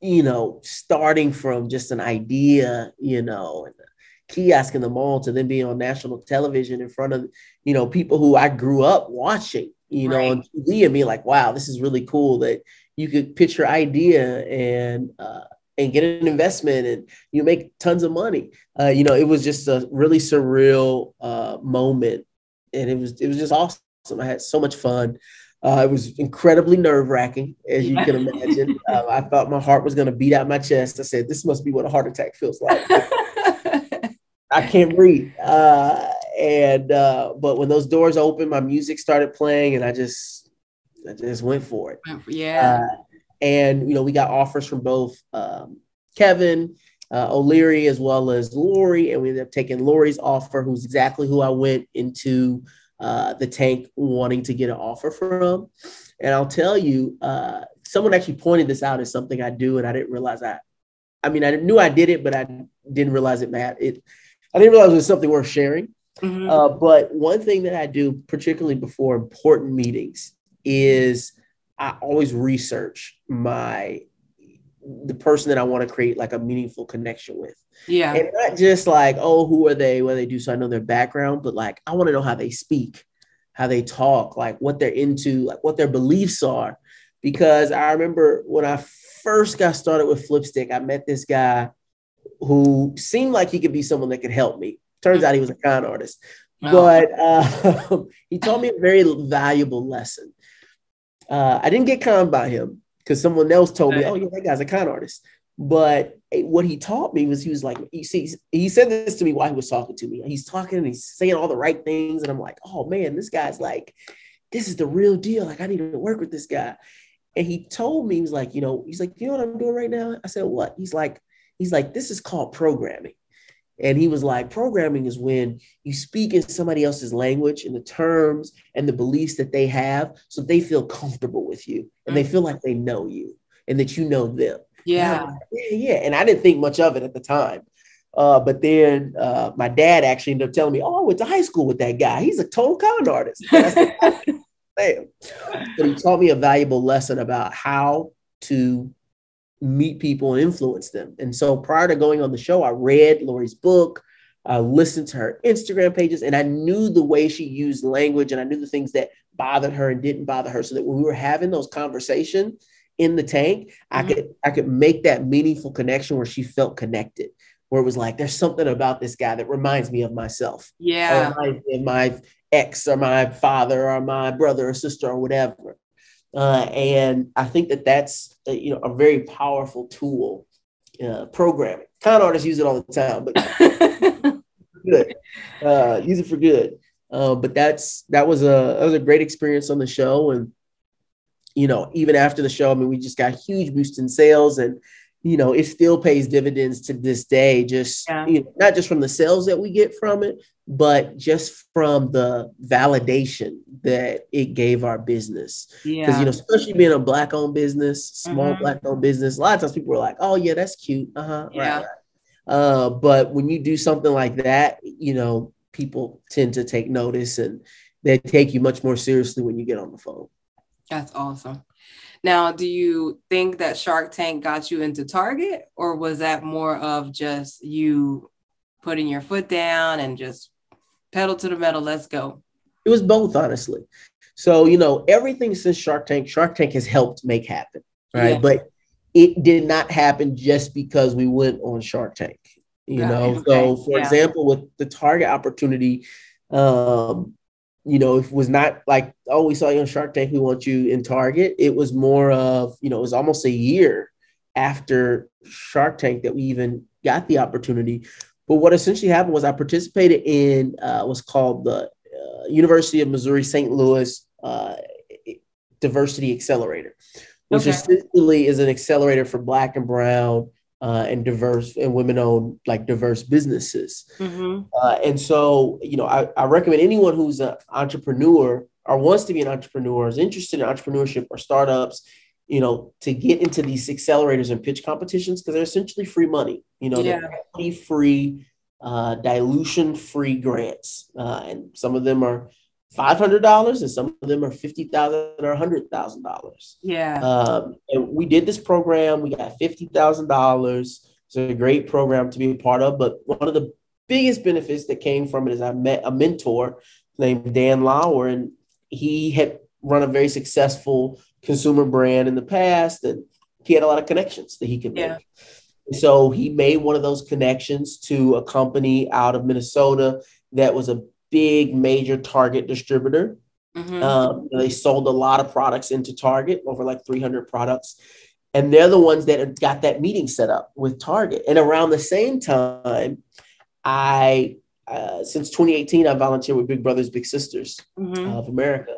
you know, starting from just an idea, you know, and kiosk in the mall to then being on national television in front of, you know, people who I grew up watching, you know, right. on TV and be like, wow, this is really cool that you could pitch your idea and, uh, and get an investment and you make tons of money. Uh, you know, it was just a really surreal uh, moment and it was, it was just awesome. I had so much fun. Uh, it was incredibly nerve wracking, as you can imagine. Uh, I thought my heart was going to beat out my chest. I said, "This must be what a heart attack feels like." I can't breathe. Uh, and uh, but when those doors opened, my music started playing, and I just, I just went for it. Yeah. Uh, and you know, we got offers from both um, Kevin uh, O'Leary as well as Lori, and we ended up taking Lori's offer, who's exactly who I went into uh, the tank wanting to get an offer from. And I'll tell you, uh, someone actually pointed this out as something I do, and I didn't realize that. I mean, I knew I did it, but I didn't realize it, Matt. It I didn't realize it was something worth sharing. Mm-hmm. Uh, but one thing that I do, particularly before important meetings, is I always research my the person that I want to create like a meaningful connection with. Yeah. And not just like, oh, who are they? What they do? So I know their background, but like I want to know how they speak, how they talk, like what they're into, like what their beliefs are. Because I remember when I first got started with Flipstik, I met this guy who seemed like he could be someone that could help me. Turns out he was a con artist, wow. but uh, he taught me a very valuable lesson. Uh, I didn't get conned by him because someone else told me, "Oh, yeah, that guy's a con artist." But what he taught me was he was like, you see, he said this to me while he was talking to me. He's talking and he's saying all the right things, and I'm like, "Oh man, this guy's like, this is the real deal. Like, I need to work with this guy." And he told me, he was like, you know, he's like, you know what I'm doing right now? I said, what? He's like, He's like, this is called programming. And he was like, programming is when you speak in somebody else's language and the terms and the beliefs that they have so they feel comfortable with you and they feel like they know you and that you know them. Yeah. Like, yeah, yeah. And I didn't think much of it at the time. Uh, but then uh, my dad actually ended up telling me, oh, I went to high school with that guy. He's a total con artist. Damn. But he taught me a valuable lesson about how to meet people and influence them. And so prior to going on the show, I read Lori's book, I listened to her Instagram pages, and I knew the way she used language and I knew the things that bothered her and didn't bother her. So that when we were having those conversations in the tank, mm-hmm. I could I could make that meaningful connection where she felt connected, where it was like, there's something about this guy that reminds me of myself. Yeah. Or my ex or my father or my brother or sister or whatever. Uh, and I think that that's a, you know a very powerful tool. Uh, programming. Con artists use it all the time, but good. Uh, use it for good. Uh, but that's that was a that was a great experience on the show, and you know, even after the show, I mean, we just got huge boost in sales and you know, it still pays dividends to this day, just yeah. you know, not just from the sales that we get from it, but just from the validation that it gave our business. Yeah. Because you know, especially being a black owned business, small mm-hmm. black owned business, a lot of times people are like, "Oh yeah, that's cute." Uh huh. Yeah. Right, right. Uh, but when you do something like that, you know, people tend to take notice and they take you much more seriously when you get on the phone. That's awesome. Now, do you think that Shark Tank got you into Target, or was that more of just you putting your foot down and just pedal to the metal, let's go? It was both, honestly. So, you know, everything since Shark Tank, Shark Tank has helped make happen, right? Yeah. But it did not happen just because we went on Shark Tank, you know. Okay. So, for yeah. example, with the Target opportunity, um, you know, it was not like, oh, we saw you on Shark Tank, we want you in Target. It was more of, you know, it was almost a year after Shark Tank that we even got the opportunity. But what essentially happened was I participated in uh, what's called the uh, University of Missouri St. Louis uh, Diversity Accelerator, which okay. essentially is an accelerator for Black and Brown uh, and diverse and women-owned like diverse businesses. Mm-hmm. Uh, and so, you know, I, I recommend anyone who's an entrepreneur or wants to be an entrepreneur, is interested in entrepreneurship or startups, you know, to get into these accelerators and pitch competitions because they're essentially free money. You know, yeah. they're free, uh, dilution-free grants, uh, and some of them are five hundred dollars, and some of them are fifty thousand or hundred thousand dollars. Yeah. Um, and we did this program. We got fifty thousand dollars. It's a great program to be a part of. But one of the biggest benefits that came from it is I met a mentor named Dan Lauer, and he had run a very successful consumer brand in the past, and he had a lot of connections that he could make. Yeah. So he made one of those connections to a company out of Minnesota that was a big major Target distributor. Mm-hmm. Um, they sold a lot of products into Target, over like 300 products. And they're the ones that got that meeting set up with Target. And around the same time, I, uh, since 2018, I volunteered with Big Brothers Big Sisters mm-hmm. of America.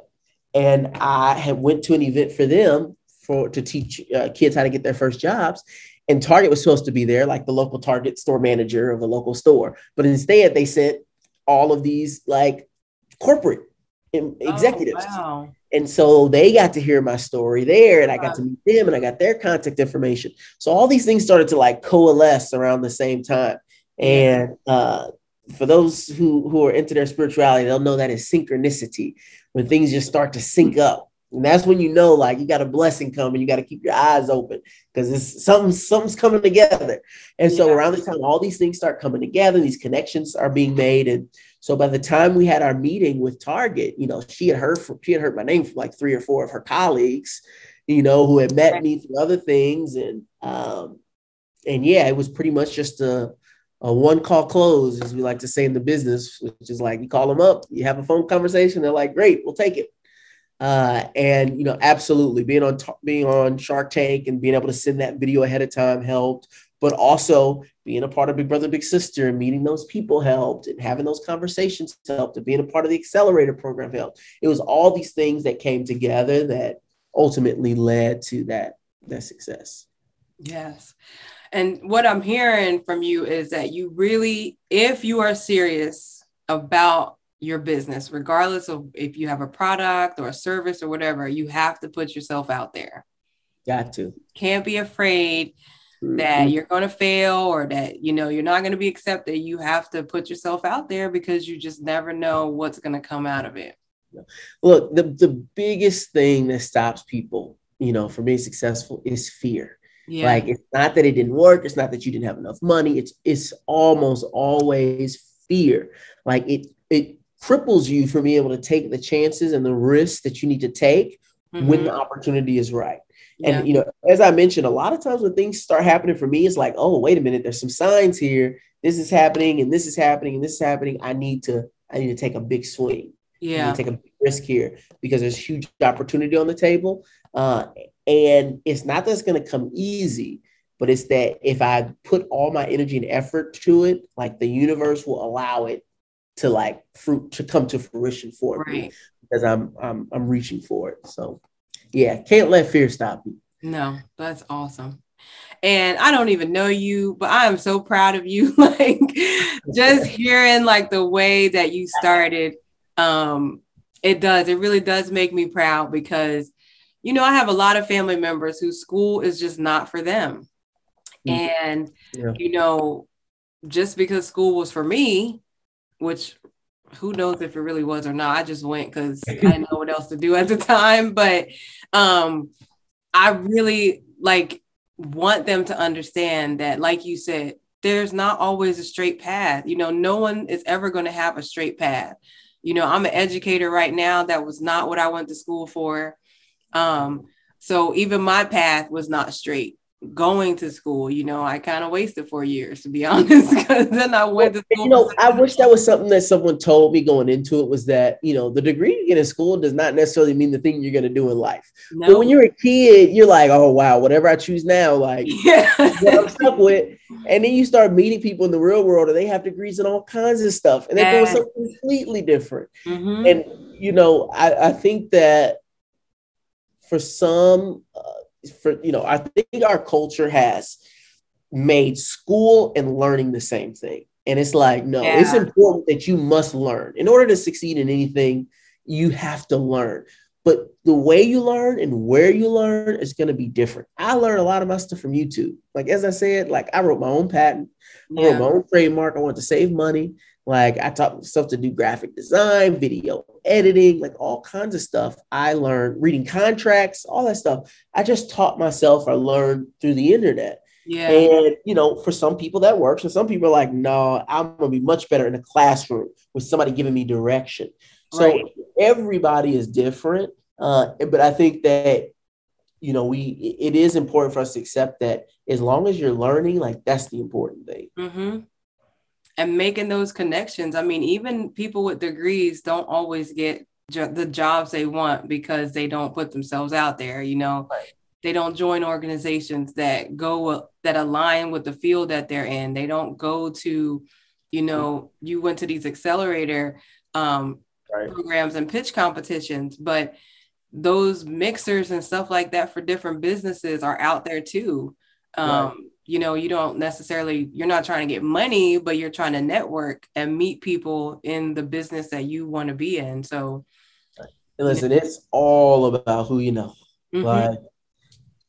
And I had went to an event for them for to teach uh, kids how to get their first jobs. And Target was supposed to be there, like the local Target store manager of the local store. But instead, they sent all of these like corporate oh, executives. Oh, wow. And so they got to hear my story there, and I got to meet them, and I got their contact information. So all these things started to like coalesce around the same time. And uh, for those who who are into their spirituality, they'll know that is synchronicity when things just start to sync up. And that's when you know, like, you got a blessing coming. You got to keep your eyes open because it's something, something's coming together. And so yeah. around the time all these things start coming together, these connections are being made. And so by the time we had our meeting with Target, you know, she had heard from, she had heard my name from like three or four of her colleagues, you know, who had met me through other things. And um, and yeah, it was pretty much just a a one call close, as we like to say in the business, which is like you call them up, you have a phone conversation, they're like, great, we'll take it. Uh, and you know, absolutely being on being on Shark Tank and being able to send that video ahead of time helped, but also being a part of Big Brother Big Sister and meeting those people helped, and having those conversations helped, and being a part of the accelerator program helped. It was all these things that came together that ultimately led to that that success. Yes. And what I'm hearing from you is that you really, if you are serious about your business, regardless of if you have a product or a service or whatever, you have to put yourself out there. Got to. Can't be afraid mm-hmm. that you're going to fail or that you know you're not going to be accepted. You have to put yourself out there because you just never know what's going to come out of it. Look, the the biggest thing that stops people, you know, from being successful is fear. Yeah. Like it's not that it didn't work, it's not that you didn't have enough money, it's it's almost always fear. Like it it cripples you from being able to take the chances and the risks that you need to take mm-hmm. when the opportunity is right. Yeah. And you know, as I mentioned, a lot of times when things start happening for me, it's like, oh, wait a minute, there's some signs here. This is happening, and this is happening, and this is happening. I need to, I need to take a big swing. Yeah, take a big risk here because there's huge opportunity on the table. Uh, and it's not that it's going to come easy, but it's that if I put all my energy and effort to it, like the universe will allow it to like fruit to come to fruition for right. me because I'm I'm I'm reaching for it. So yeah, can't let fear stop you. No, that's awesome. And I don't even know you, but I am so proud of you. like just hearing like the way that you started, um, it does, it really does make me proud because you know, I have a lot of family members whose school is just not for them. Mm-hmm. And, yeah. you know, just because school was for me, which who knows if it really was or not, I just went because I didn't know what else to do at the time. But um, I really like want them to understand that, like you said, there's not always a straight path. You know, no one is ever going to have a straight path. You know, I'm an educator right now. That was not what I went to school for. Um, so even my path was not straight going to school. You know, I kind of wasted four years to be honest, because then I went to school. You know, I wish that was something that someone told me going into it was that, you know, the degree you get in school does not necessarily mean the thing you're going to do in life. No. But when you're a kid, you're like, oh, wow, whatever I choose now, like, yeah. what I'm stuck with. And then you start meeting people in the real world and they have degrees in all kinds of stuff and they're doing something completely different. Mm-hmm. And, you know, I, I think that for some, uh, for you know, I think our culture has made school and learning the same thing. And it's like, no, yeah. it's important that you must learn. In order to succeed in anything, you have to learn. But the way you learn and where you learn is going to be different. I learned a lot of my stuff from YouTube. Like, as I said, like I wrote my own patent, yeah. I wrote my own trademark. I wanted to save money. Like I taught myself to do graphic design, video editing, like all kinds of stuff. I learned reading contracts, all that stuff. I just taught myself. I learned through the internet. Yeah. And you know, for some people that works, and some people are like, no, I'm gonna be much better in a classroom with somebody giving me direction. So right. everybody is different. Uh, but I think that you know, we it is important for us to accept that as long as you're learning, like that's the important thing. Mm-hmm and making those connections. I mean, even people with degrees don't always get jo- the jobs they want because they don't put themselves out there. You know, right. they don't join organizations that go that align with the field that they're in. They don't go to, you know, you went to these accelerator um, right. programs and pitch competitions, but those mixers and stuff like that for different businesses are out there too. Um, right you know you don't necessarily you're not trying to get money but you're trying to network and meet people in the business that you want to be in. So listen it's all about who you know. Mm-hmm. like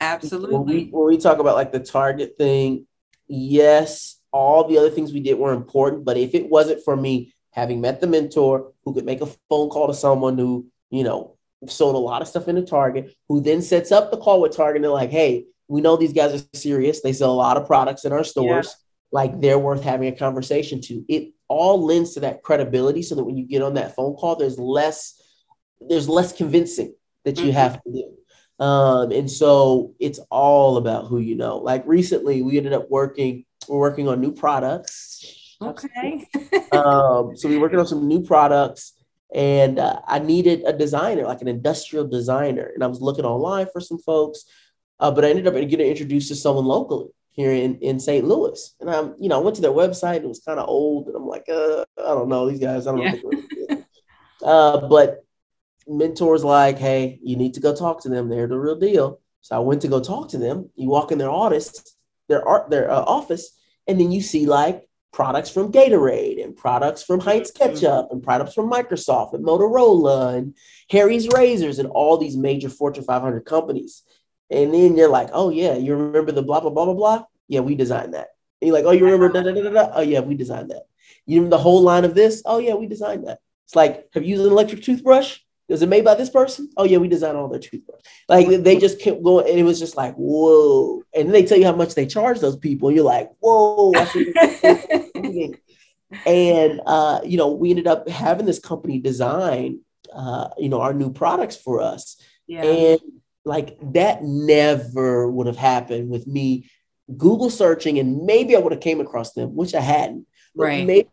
absolutely when we, when we talk about like the target thing yes all the other things we did were important but if it wasn't for me having met the mentor who could make a phone call to someone who you know sold a lot of stuff into target who then sets up the call with target and they're like hey we know these guys are serious. They sell a lot of products in our stores. Yeah. Like they're worth having a conversation to. It all lends to that credibility so that when you get on that phone call, there's less there's less convincing that you mm-hmm. have to do. Um, and so it's all about who you know. Like recently, we ended up working. We're working on new products. Okay. um, so we're working on some new products, and uh, I needed a designer, like an industrial designer. And I was looking online for some folks. Uh, but I ended up getting introduced to someone locally here in, in St. Louis. And I'm, you know, I went to their website and it was kind of old. And I'm like, uh, I don't know these guys. I don't yeah. know. uh, but mentors like, hey, you need to go talk to them. They're the real deal. So I went to go talk to them. You walk in their office, their art, their uh, office, and then you see like products from Gatorade and products from Heinz mm-hmm. Ketchup and products from Microsoft and Motorola and Harry's Razors and all these major Fortune 500 companies. And then you're like, oh yeah, you remember the blah blah blah blah blah? Yeah, we designed that. And you're like, oh, you remember da, da, da, da, da? Oh yeah, we designed that. You remember the whole line of this? Oh yeah, we designed that. It's like, have you used an electric toothbrush? Was it made by this person? Oh yeah, we designed all their toothbrush. Like they just kept going, and it was just like, whoa. And then they tell you how much they charge those people, and you're like, whoa. and uh, you know, we ended up having this company design, uh, you know, our new products for us. Yeah. And like that never would have happened with me Google searching, and maybe I would have came across them, which I hadn't. right. Maybe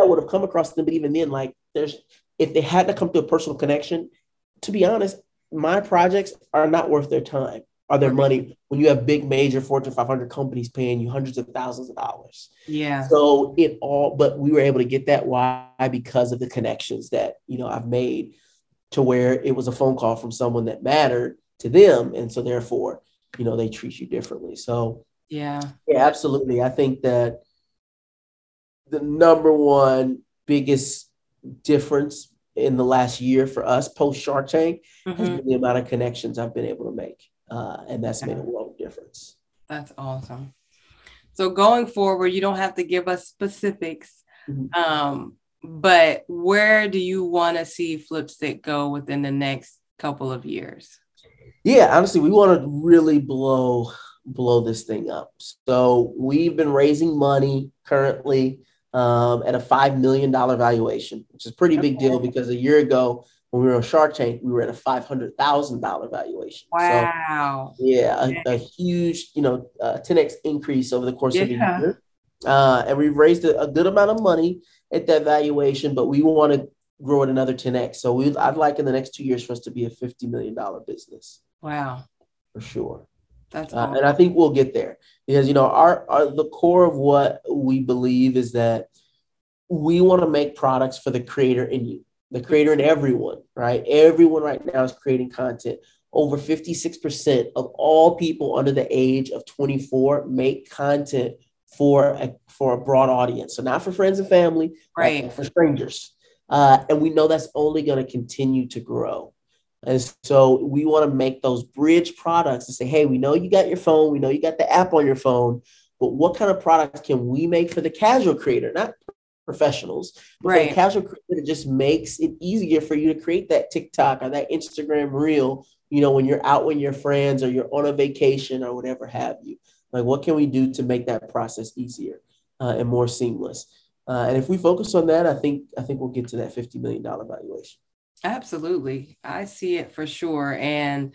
I would have come across them, but even then, like there's if they had to come to a personal connection, to be honest, my projects are not worth their time or their money when you have big major Fortune 500 companies paying you hundreds of thousands of dollars. Yeah. So it all, but we were able to get that why because of the connections that you know I've made to where it was a phone call from someone that mattered to them, and so therefore, you know, they treat you differently. So yeah, yeah, absolutely. I think that the number one biggest difference in the last year for us post Shark Tank mm-hmm. has been the amount of connections I've been able to make, uh, and that's made a world of difference. That's awesome. So going forward, you don't have to give us specifics, mm-hmm. um, but where do you want to see Flipstik go within the next couple of years? Yeah, honestly, we want to really blow blow this thing up. So we've been raising money currently um, at a $5 million valuation, which is a pretty big deal because a year ago when we were on Shark Tank, we were at a $500,000 valuation. Wow. So, yeah, a, a, huge, you know, uh, 10x increase over the course yeah. of a year. Uh, and we've raised a, a, good amount of money at that valuation, but we want to grow it another 10x. So we, I'd like in the next two years for us to be a $50 million business. Wow. For sure. That's uh, and I think we'll get there because you know our, our the core of what we believe is that we want to make products for the creator in you, the creator in everyone, right? Everyone right now is creating content. Over 56% of all people under the age of 24 make content for a for a broad audience. So not for friends and family, right? For strangers. Uh, and we know that's only going to continue to grow. And so we want to make those bridge products and say, hey, we know you got your phone, we know you got the app on your phone, but what kind of products can we make for the casual creator, not professionals, right? the casual creator just makes it easier for you to create that TikTok or that Instagram reel, you know, when you're out with your friends or you're on a vacation or whatever have you. Like, what can we do to make that process easier uh, and more seamless? Uh, and if we focus on that, I think I think we'll get to that fifty million dollar valuation. Absolutely. I see it for sure. And,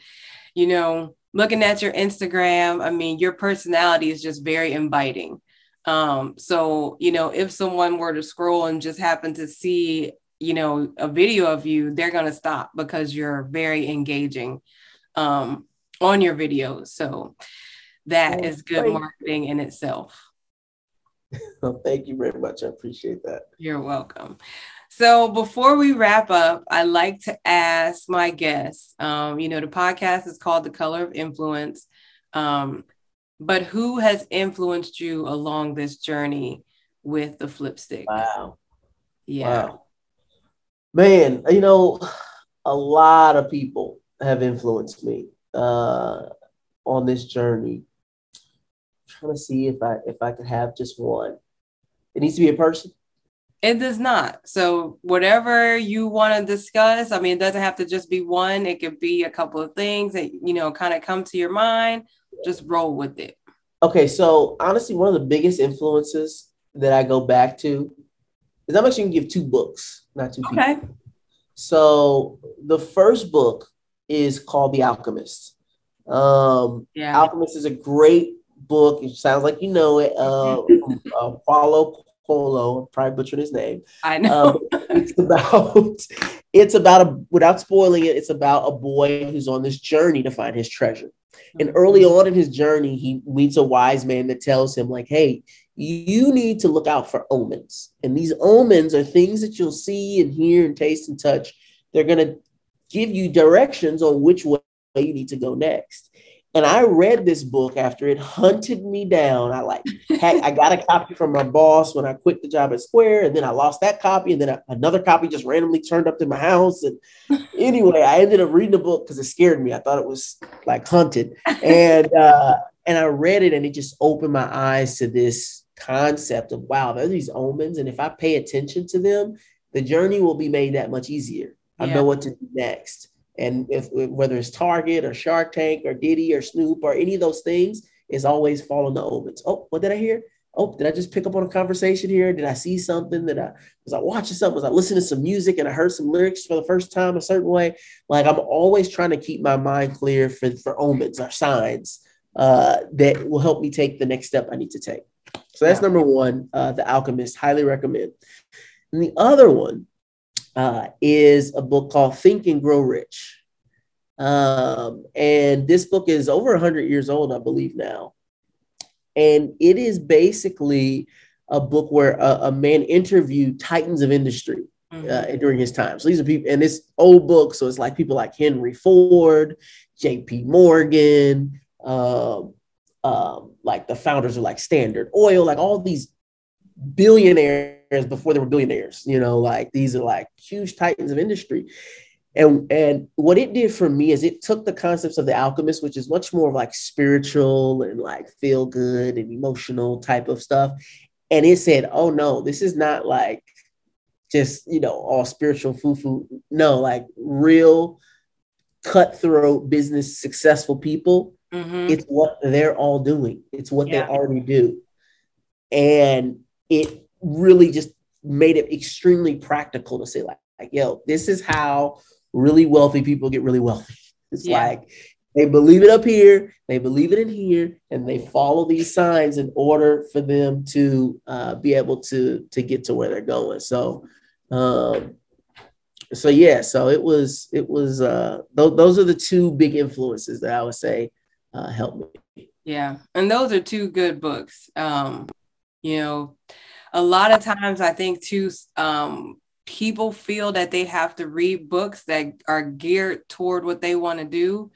you know, looking at your Instagram, I mean, your personality is just very inviting. Um, so, you know, if someone were to scroll and just happen to see, you know, a video of you, they're going to stop because you're very engaging um, on your videos. So that is good marketing in itself. Well, thank you very much. I appreciate that. You're welcome. So before we wrap up, I like to ask my guests. Um, you know, the podcast is called The Color of Influence. Um, but who has influenced you along this journey with the Flipstik? Wow. Yeah. Wow. Man, you know, a lot of people have influenced me uh, on this journey. I'm trying to see if I if I could have just one. It needs to be a person. It does not. So whatever you want to discuss, I mean, it doesn't have to just be one. It could be a couple of things that you know kind of come to your mind. Just roll with it. Okay, so honestly, one of the biggest influences that I go back to is I'm actually gonna give two books, not two okay. people. So the first book is called The Alchemist. Um, yeah. Alchemist is a great book. It sounds like you know it. Uh, uh, Paulo Polo, I probably butchered his name. I know. Um, it's about it's about a without spoiling it, it's about a boy who's on this journey to find his treasure. And mm-hmm. early on in his journey, he meets a wise man that tells him, like, hey, you need to look out for omens. And these omens are things that you'll see and hear and taste and touch. They're gonna give you directions on which way you need to go next. And I read this book after it hunted me down. I like, I got a copy from my boss when I quit the job at Square, and then I lost that copy, and then I, another copy just randomly turned up to my house. And anyway, I ended up reading the book because it scared me. I thought it was like hunted, and uh, and I read it, and it just opened my eyes to this concept of wow, there's these omens, and if I pay attention to them, the journey will be made that much easier. I know what to do next. And if whether it's Target or Shark Tank or Diddy or Snoop or any of those things, is always following the omens. Oh, what did I hear? Oh, did I just pick up on a conversation here? Did I see something that I was I watching something? Was I listening to some music and I heard some lyrics for the first time a certain way? Like I'm always trying to keep my mind clear for, for omens or signs uh, that will help me take the next step I need to take. So that's yeah. number one, uh, The Alchemist, highly recommend. And the other one uh, is a book called Think and Grow Rich. Um, and this book is over 100 years old, I believe now. And it is basically a book where a, a man interviewed titans of industry. mm-hmm. uh, during his time. So these are people, and it's old book, So it's like people like Henry Ford, J.P. Morgan, um, um, like the founders of like Standard Oil, like all these billionaires before they were billionaires. You know, like these are like huge titans of industry. And, and what it did for me is it took the concepts of the alchemist, which is much more of like spiritual and like feel good and emotional type of stuff. And it said, oh no, this is not like just, you know, all spiritual foo foo. No, like real cutthroat business successful people. Mm-hmm. It's what they're all doing, it's what yeah. they already do. And it really just made it extremely practical to say, like, like yo, this is how really wealthy people get really wealthy. It's yeah. like they believe it up here, they believe it in here, and they follow these signs in order for them to uh, be able to to get to where they're going. So, um, so yeah, so it was it was uh, th- those are the two big influences that I would say uh, helped me. Yeah, and those are two good books. Um, you know, a lot of times I think too. Um, people feel that they have to read books that are geared toward what they want to do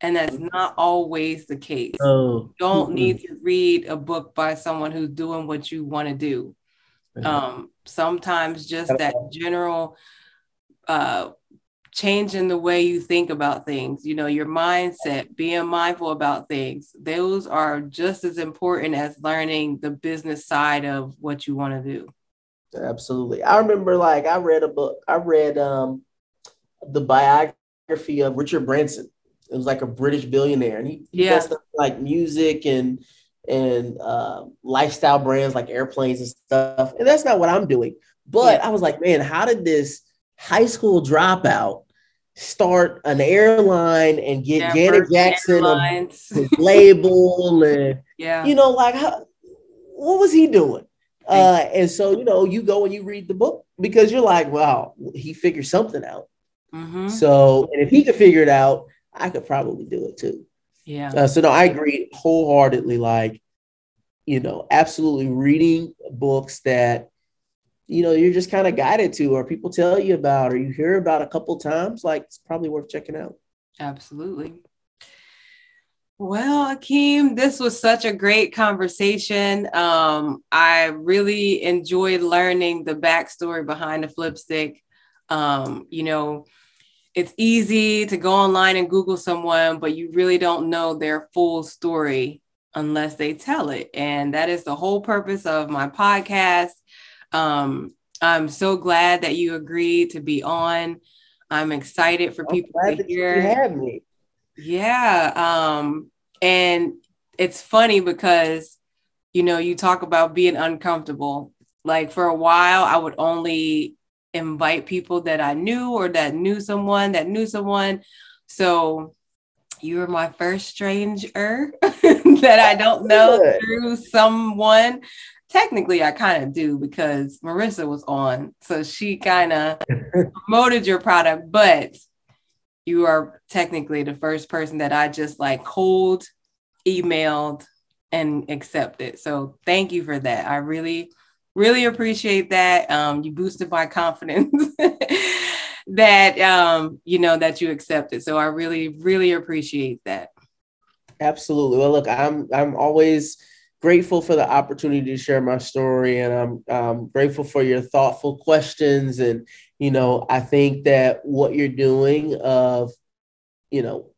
and that's not always the case oh. you don't need to read a book by someone who's doing what you want to do um, sometimes just that general uh, changing the way you think about things you know your mindset being mindful about things those are just as important as learning the business side of what you want to do Absolutely. I remember like I read a book, I read um the biography of Richard Branson. It was like a British billionaire, and he, he yeah. does stuff like music and and uh, lifestyle brands like airplanes and stuff. And that's not what I'm doing. But yeah. I was like, man, how did this high school dropout start an airline and get yeah, Janet Jackson on his label and yeah, you know, like how, what was he doing? Uh, and so, you know, you go and you read the book because you're like, wow, he figured something out. Mm-hmm. So, and if he could figure it out, I could probably do it too. Yeah. Uh, so, no, I agree wholeheartedly. Like, you know, absolutely reading books that, you know, you're just kind of guided to, or people tell you about, or you hear about a couple times, like, it's probably worth checking out. Absolutely. Well, Akeem, this was such a great conversation. Um, I really enjoyed learning the backstory behind the Flipstik. Um, you know, it's easy to go online and Google someone, but you really don't know their full story unless they tell it. And that is the whole purpose of my podcast. Um, I'm so glad that you agreed to be on. I'm excited for I'm people to hear. Me. Yeah. Um, and it's funny because, you know, you talk about being uncomfortable. Like for a while, I would only invite people that I knew or that knew someone that knew someone. So you were my first stranger that I don't know through someone. Technically, I kind of do because Marissa was on. So she kind of promoted your product, but you are technically the first person that I just like cold emailed and accepted. So thank you for that. I really, really appreciate that. Um, you boosted my confidence that um, you know that you accepted. So I really, really appreciate that. Absolutely. Well, look, I'm I'm always grateful for the opportunity to share my story, and I'm um, grateful for your thoughtful questions and you know, I think that what you're doing of, you know,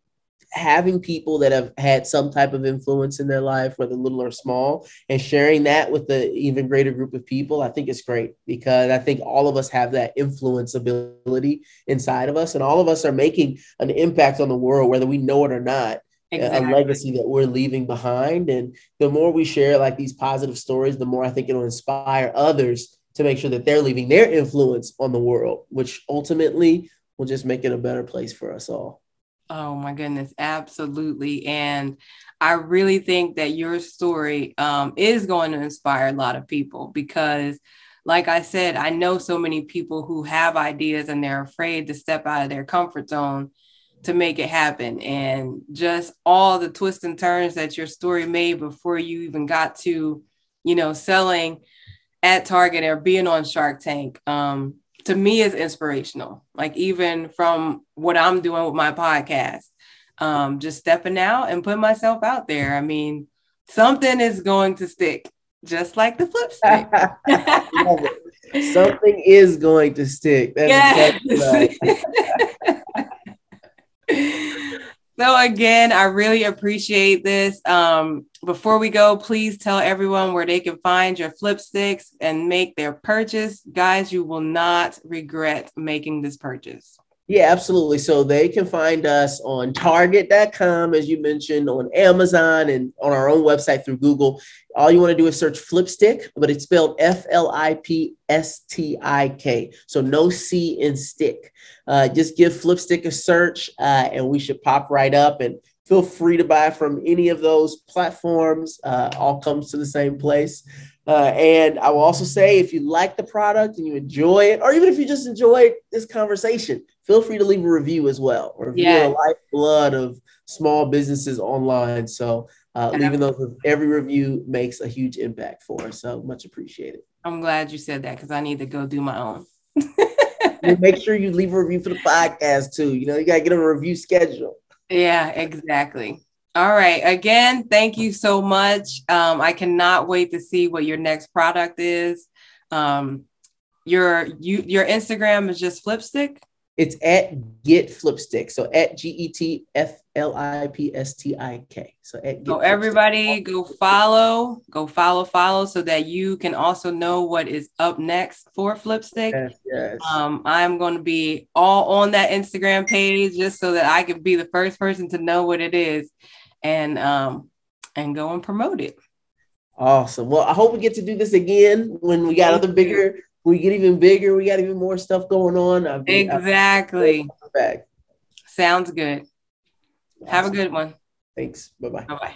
having people that have had some type of influence in their life, whether little or small, and sharing that with the even greater group of people, I think it's great because I think all of us have that influence ability inside of us, and all of us are making an impact on the world, whether we know it or not. Exactly. A legacy that we're leaving behind. And the more we share like these positive stories, the more I think it'll inspire others to make sure that they're leaving their influence on the world, which ultimately will just make it a better place for us all. Oh my goodness, absolutely. And I really think that your story um, is going to inspire a lot of people because, like I said, I know so many people who have ideas and they're afraid to step out of their comfort zone to make it happen. And just all the twists and turns that your story made before you even got to, you know, selling at Target or being on Shark Tank. Um, to me is inspirational. Like even from what I'm doing with my podcast, um, just stepping out and putting myself out there. I mean, something is going to stick, just like the flip stick. something is going to stick. That's yes. So again, I really appreciate this. Um, before we go, please tell everyone where they can find your Flipstiks and make their purchase. Guys, you will not regret making this purchase. Yeah, absolutely. So they can find us on target.com, as you mentioned, on Amazon and on our own website through Google. All you want to do is search Flipstik, but it's spelled F L I P S T I K. So no C in stick. Uh, just give Flipstik a search uh, and we should pop right up. And feel free to buy from any of those platforms. Uh, all comes to the same place. Uh, and I will also say, if you like the product and you enjoy it, or even if you just enjoy this conversation, feel free to leave a review as well. Review yeah. the lifeblood of small businesses online. So uh, leaving those every review makes a huge impact for us. So much appreciated. I'm glad you said that because I need to go do my own. make sure you leave a review for the podcast too. You know, you gotta get a review schedule. Yeah, exactly. All right. Again, thank you so much. Um, I cannot wait to see what your next product is. Um, your you your Instagram is just Flipstik. It's at Get Flipstik. So at G E T F L I P S T I K. So at Get So everybody go follow, go follow, follow so that you can also know what is up next for Flipstik. Yes, yes. Um, I'm going to be all on that Instagram page just so that I can be the first person to know what it is and um and go and promote it. Awesome. Well, I hope we get to do this again when we got Thank other bigger we get even bigger, we got even more stuff going on. I've been, exactly. I've been Sounds good. Awesome. Have a good one. Thanks. Bye bye. Bye bye.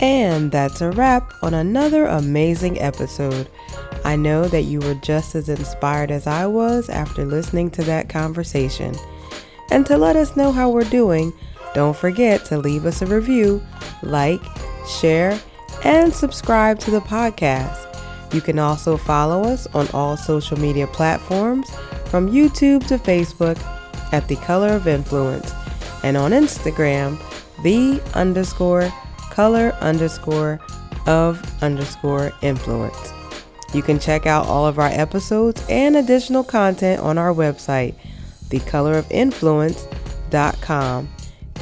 And that's a wrap on another amazing episode. I know that you were just as inspired as I was after listening to that conversation. And to let us know how we're doing, don't forget to leave us a review, like, share, and subscribe to the podcast. You can also follow us on all social media platforms from YouTube to Facebook at The Color of Influence and on Instagram, the underscore color underscore of underscore influence. You can check out all of our episodes and additional content on our website, thecolorofinfluence.com.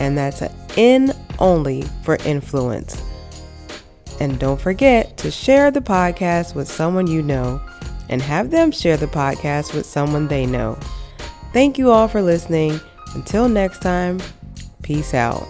And that's an N only for influence. And don't forget to share the podcast with someone you know and have them share the podcast with someone they know. Thank you all for listening. Until next time, peace out.